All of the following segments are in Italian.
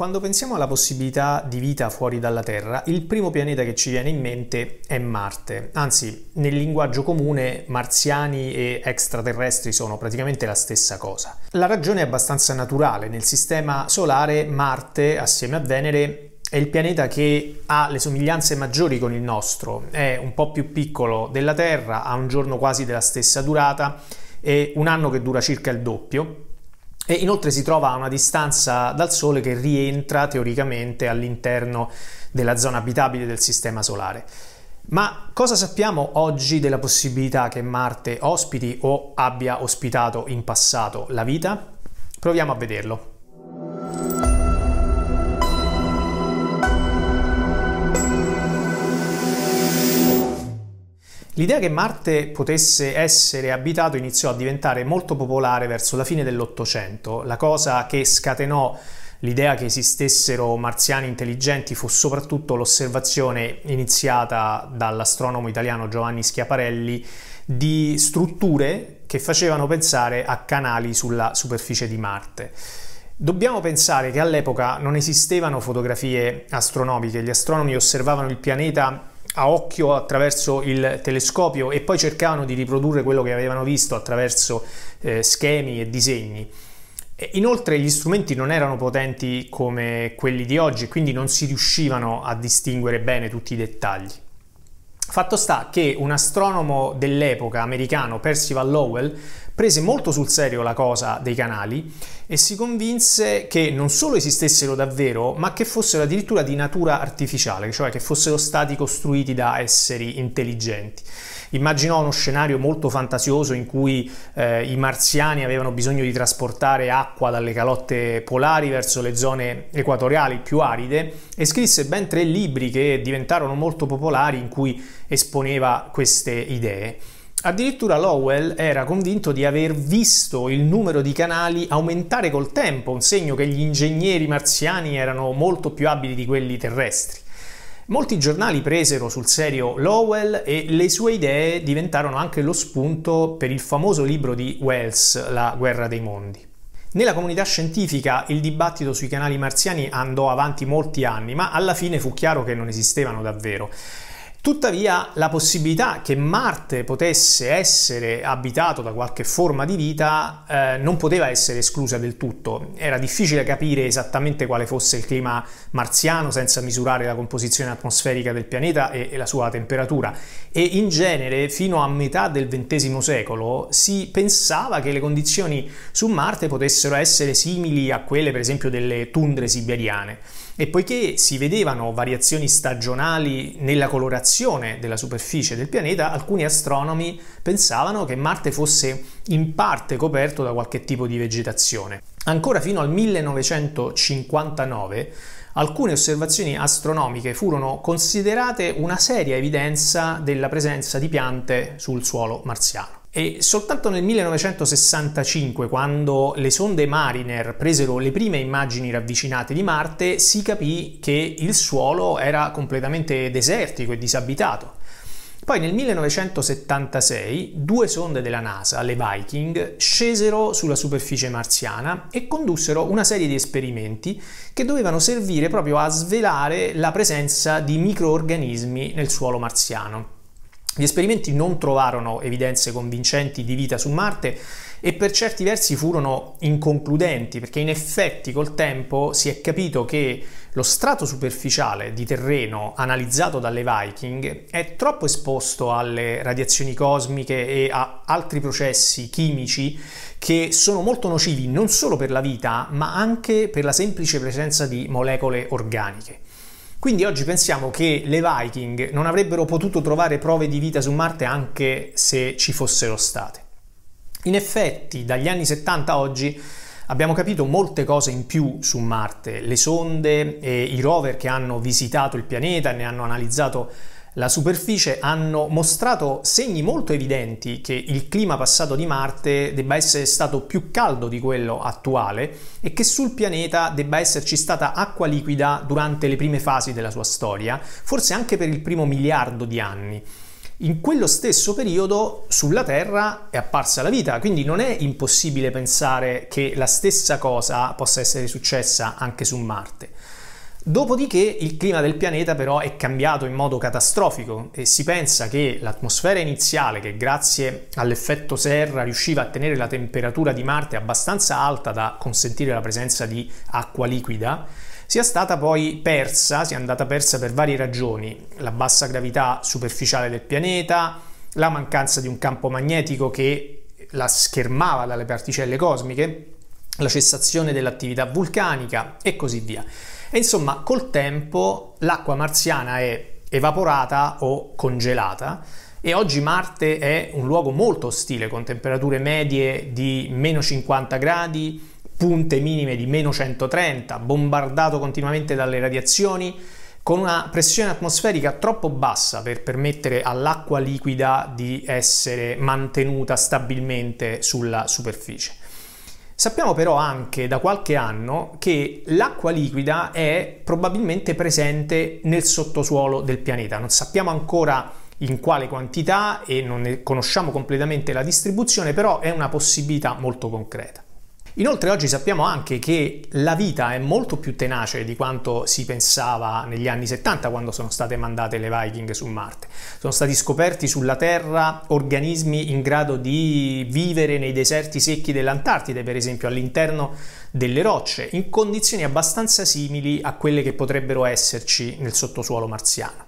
Quando pensiamo alla possibilità di vita fuori dalla Terra, il primo pianeta che ci viene in mente è Marte. Anzi, nel linguaggio comune, marziani e extraterrestri sono praticamente la stessa cosa. La ragione è abbastanza naturale. Nel sistema solare, Marte, assieme a Venere, è il pianeta che ha le somiglianze maggiori con il nostro. È un po' più piccolo della Terra, ha un giorno quasi della stessa durata e un anno che dura circa il doppio e inoltre si trova a una distanza dal Sole che rientra teoricamente all'interno della zona abitabile del Sistema Solare. Ma cosa sappiamo oggi della possibilità che Marte ospiti o abbia ospitato in passato la vita? Proviamo a vederlo. L'idea che Marte potesse essere abitato iniziò a diventare molto popolare verso la fine dell'Ottocento. La cosa che scatenò l'idea che esistessero marziani intelligenti fu soprattutto l'osservazione iniziata dall'astronomo italiano Giovanni Schiaparelli di strutture che facevano pensare a canali sulla superficie di Marte. Dobbiamo pensare che all'epoca non esistevano fotografie astronomiche, gli astronomi osservavano il pianeta a occhio attraverso il telescopio e poi cercavano di riprodurre quello che avevano visto attraverso eh, schemi e disegni. Inoltre gli strumenti non erano potenti come quelli di oggi, quindi non si riuscivano a distinguere bene tutti i dettagli. Fatto sta che un astronomo dell'epoca americano, Percival Lowell, prese molto sul serio la cosa dei canali e si convinse che non solo esistessero davvero, ma che fossero addirittura di natura artificiale, cioè che fossero stati costruiti da esseri intelligenti. Immaginò uno scenario molto fantasioso in cui eh, i marziani avevano bisogno di trasportare acqua dalle calotte polari verso le zone equatoriali più aride e scrisse ben tre libri che diventarono molto popolari in cui esponeva queste idee. Addirittura Lowell era convinto di aver visto il numero di canali aumentare col tempo, un segno che gli ingegneri marziani erano molto più abili di quelli terrestri. Molti giornali presero sul serio Lowell e le sue idee diventarono anche lo spunto per il famoso libro di Wells, La guerra dei mondi. Nella comunità scientifica il dibattito sui canali marziani andò avanti molti anni, ma alla fine fu chiaro che non esistevano davvero. Tuttavia la possibilità che Marte potesse essere abitato da qualche forma di vita eh, non poteva essere esclusa del tutto. Era difficile capire esattamente quale fosse il clima marziano senza misurare la composizione atmosferica del pianeta e, e la sua temperatura e in genere fino a metà del XX secolo si pensava che le condizioni su Marte potessero essere simili a quelle per esempio delle tundre siberiane. E poiché si vedevano variazioni stagionali nella colorazione della superficie del pianeta, alcuni astronomi pensavano che Marte fosse in parte coperto da qualche tipo di vegetazione. Ancora fino al 1959 alcune osservazioni astronomiche furono considerate una seria evidenza della presenza di piante sul suolo marziano. E soltanto nel 1965, quando le sonde Mariner presero le prime immagini ravvicinate di Marte, si capì che il suolo era completamente desertico e disabitato. Poi nel 1976 due sonde della NASA, le Viking, scesero sulla superficie marziana e condussero una serie di esperimenti che dovevano servire proprio a svelare la presenza di microorganismi nel suolo marziano. Gli esperimenti non trovarono evidenze convincenti di vita su Marte e per certi versi furono inconcludenti perché in effetti col tempo si è capito che lo strato superficiale di terreno analizzato dalle Viking è troppo esposto alle radiazioni cosmiche e a altri processi chimici che sono molto nocivi non solo per la vita ma anche per la semplice presenza di molecole organiche. Quindi oggi pensiamo che le Viking non avrebbero potuto trovare prove di vita su Marte anche se ci fossero state. In effetti, dagli anni 70 a oggi abbiamo capito molte cose in più su Marte. Le sonde e i rover che hanno visitato il pianeta e ne hanno analizzato la superficie hanno mostrato segni molto evidenti che il clima passato di Marte debba essere stato più caldo di quello attuale e che sul pianeta debba esserci stata acqua liquida durante le prime fasi della sua storia, forse anche per il primo miliardo di anni. in quello stesso periodo sulla Terra è apparsa la vita, quindi non è impossibile pensare che la stessa cosa possa essere successa anche su Marte. Dopodiché il clima del pianeta però è cambiato in modo catastrofico e si pensa che l'atmosfera iniziale, che grazie all'effetto serra riusciva a tenere la temperatura di Marte abbastanza alta da consentire la presenza di acqua liquida, sia stata poi persa, sia andata persa per varie ragioni, la bassa gravità superficiale del pianeta, la mancanza di un campo magnetico che la schermava dalle particelle cosmiche, la cessazione dell'attività vulcanica e così via. E insomma, col tempo l'acqua marziana è evaporata o congelata e oggi Marte è un luogo molto ostile con temperature medie di meno 50 gradi, punte minime di meno 130, bombardato continuamente dalle radiazioni, con una pressione atmosferica troppo bassa per permettere all'acqua liquida di essere mantenuta stabilmente sulla superficie. Sappiamo però anche da qualche anno che l'acqua liquida è probabilmente presente nel sottosuolo del pianeta. Non sappiamo ancora in quale quantità e non ne conosciamo completamente la distribuzione, però è una possibilità molto concreta. Inoltre oggi sappiamo anche che la vita è molto più tenace di quanto si pensava negli anni 70 quando sono state mandate le Viking su Marte. Sono stati scoperti sulla Terra organismi in grado di vivere nei deserti secchi dell'Antartide, per esempio all'interno delle rocce, in condizioni abbastanza simili a quelle che potrebbero esserci nel sottosuolo marziano.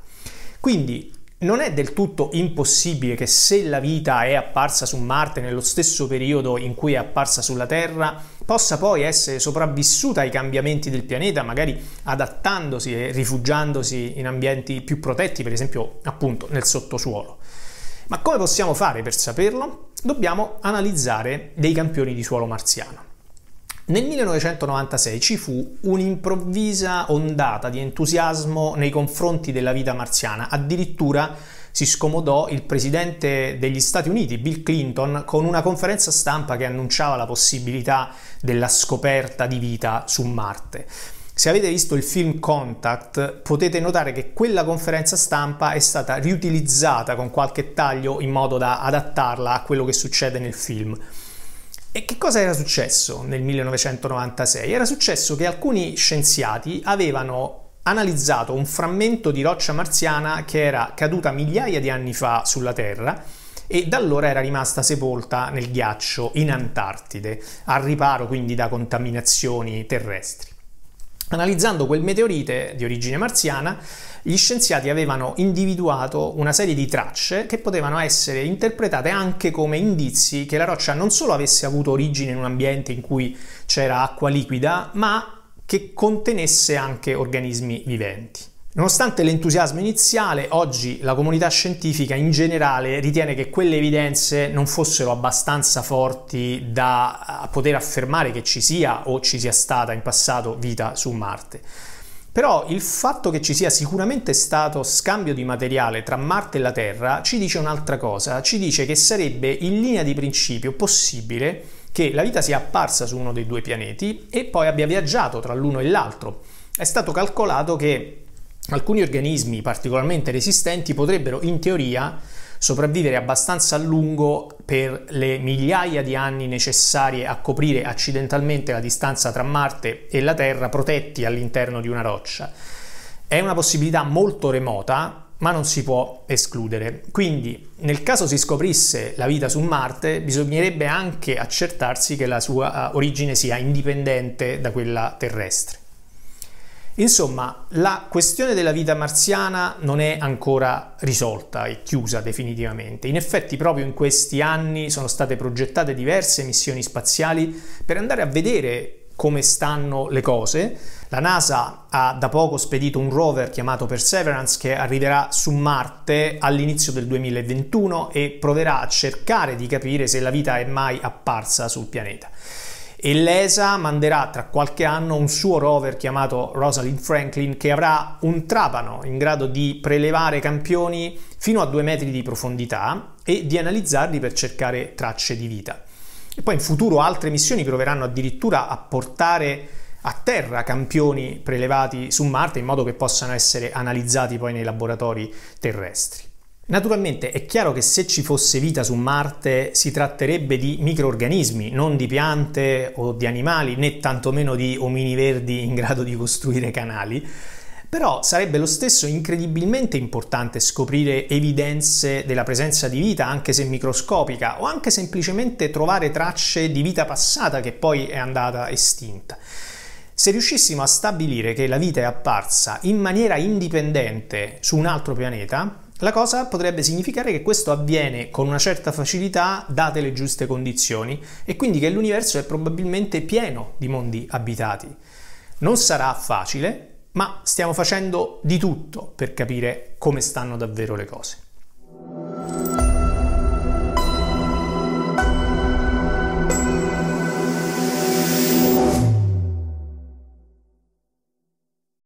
Quindi non è del tutto impossibile che se la vita è apparsa su Marte nello stesso periodo in cui è apparsa sulla Terra, possa poi essere sopravvissuta ai cambiamenti del pianeta, magari adattandosi e rifugiandosi in ambienti più protetti, per esempio appunto nel sottosuolo. Ma come possiamo fare per saperlo? Dobbiamo analizzare dei campioni di suolo marziano. Nel 1996 ci fu un'improvvisa ondata di entusiasmo nei confronti della vita marziana, addirittura si scomodò il presidente degli Stati Uniti, Bill Clinton, con una conferenza stampa che annunciava la possibilità della scoperta di vita su Marte. Se avete visto il film Contact potete notare che quella conferenza stampa è stata riutilizzata con qualche taglio in modo da adattarla a quello che succede nel film. E che cosa era successo nel 1996? Era successo che alcuni scienziati avevano analizzato un frammento di roccia marziana che era caduta migliaia di anni fa sulla Terra e da allora era rimasta sepolta nel ghiaccio in Antartide, al riparo quindi da contaminazioni terrestri. Analizzando quel meteorite di origine marziana, gli scienziati avevano individuato una serie di tracce che potevano essere interpretate anche come indizi che la roccia non solo avesse avuto origine in un ambiente in cui c'era acqua liquida, ma che contenesse anche organismi viventi. Nonostante l'entusiasmo iniziale, oggi la comunità scientifica in generale ritiene che quelle evidenze non fossero abbastanza forti da poter affermare che ci sia o ci sia stata in passato vita su Marte. Però il fatto che ci sia sicuramente stato scambio di materiale tra Marte e la Terra ci dice un'altra cosa, ci dice che sarebbe in linea di principio possibile che la vita sia apparsa su uno dei due pianeti e poi abbia viaggiato tra l'uno e l'altro. È stato calcolato che alcuni organismi particolarmente resistenti potrebbero in teoria sopravvivere abbastanza a lungo per le migliaia di anni necessarie a coprire accidentalmente la distanza tra Marte e la Terra protetti all'interno di una roccia. È una possibilità molto remota, ma non si può escludere. Quindi, nel caso si scoprisse la vita su Marte, bisognerebbe anche accertarsi che la sua origine sia indipendente da quella terrestre. Insomma, la questione della vita marziana non è ancora risolta e chiusa definitivamente. In effetti, proprio in questi anni sono state progettate diverse missioni spaziali per andare a vedere come stanno le cose. La NASA ha da poco spedito un rover chiamato Perseverance che arriverà su Marte all'inizio del 2021 e proverà a cercare di capire se la vita è mai apparsa sul pianeta e l'ESA manderà tra qualche anno un suo rover chiamato Rosalind Franklin che avrà un trapano in grado di prelevare campioni fino a due metri di profondità e di analizzarli per cercare tracce di vita. E poi in futuro altre missioni proveranno addirittura a portare a terra campioni prelevati su Marte in modo che possano essere analizzati poi nei laboratori terrestri. Naturalmente è chiaro che se ci fosse vita su Marte si tratterebbe di microorganismi, non di piante o di animali, né tantomeno di omini verdi in grado di costruire canali, però sarebbe lo stesso incredibilmente importante scoprire evidenze della presenza di vita, anche se microscopica, o anche semplicemente trovare tracce di vita passata che poi è andata estinta. Se riuscissimo a stabilire che la vita è apparsa in maniera indipendente su un altro pianeta, la cosa potrebbe significare che questo avviene con una certa facilità date le giuste condizioni e quindi che l'universo è probabilmente pieno di mondi abitati. Non sarà facile, ma stiamo facendo di tutto per capire come stanno davvero le cose.